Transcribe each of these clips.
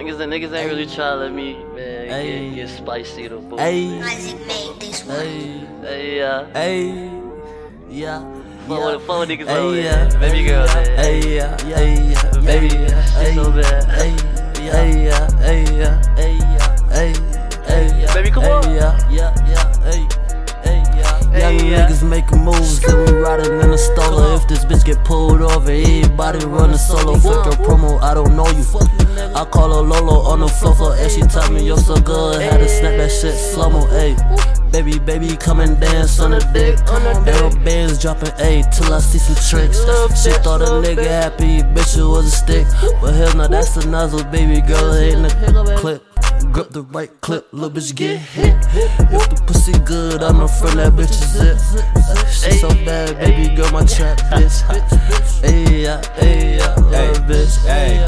Niggas, the niggas ain't really trying to let me, man, Ayy. get, get spicy to boo. Hey, Isaac made this one. hey, Hey, yeah. hey, yeah. Fuck with the phone niggas Hey, over yeah. there. Baby girl, man. Hey, yeah, hey, yeah, Baby, hey, shit so bad. Hey, hey, yeah, hey, yeah, hey, yeah, hey, hey, yeah. Baby, come hey, on. Yeah, yeah, yeah, hey, hey, yeah. Hey, Young yeah. niggas making moves, then we riding in a stroller. If this bitch get pulled over, everybody running solo. Fuck your promo, I don't know you. I call her Lolo on the floor, floor, and she taught me you're so good. Had to snap that shit slow mo, ayy. Baby, baby, come and dance on the dick. Arrow bands dropping A till I see some tricks. She thought a nigga happy, bitch, it was a stick. But hell no, that's the nozzle, baby girl, hitting the clip. Grip the right clip, little bitch get hit. If the pussy good, I'ma front that bitch zip. She so bad, baby girl, my trap bitch. Hey, yeah, love bitch. Hey,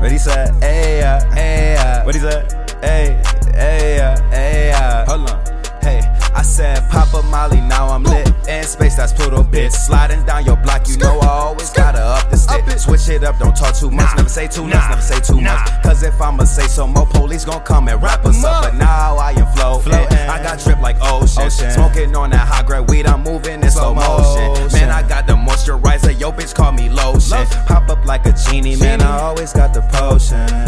What he said? Hey, uh, hey, uh. What he said? Hey, hey, uh, hey, uh. Hold on. Hey, I said pop Papa Molly, now I'm lit. In space, that's Pluto, bitch. Sliding down your block, you know I always gotta up the stick. Switch it up, don't talk too much, never say too much, never say too much. Cause if I'ma say some more, police gon' come and wrap us up. But now I am floating. I got drip like ocean. Smoking on that high grade weed, I'm moving like a genie. Man, I always got the potion.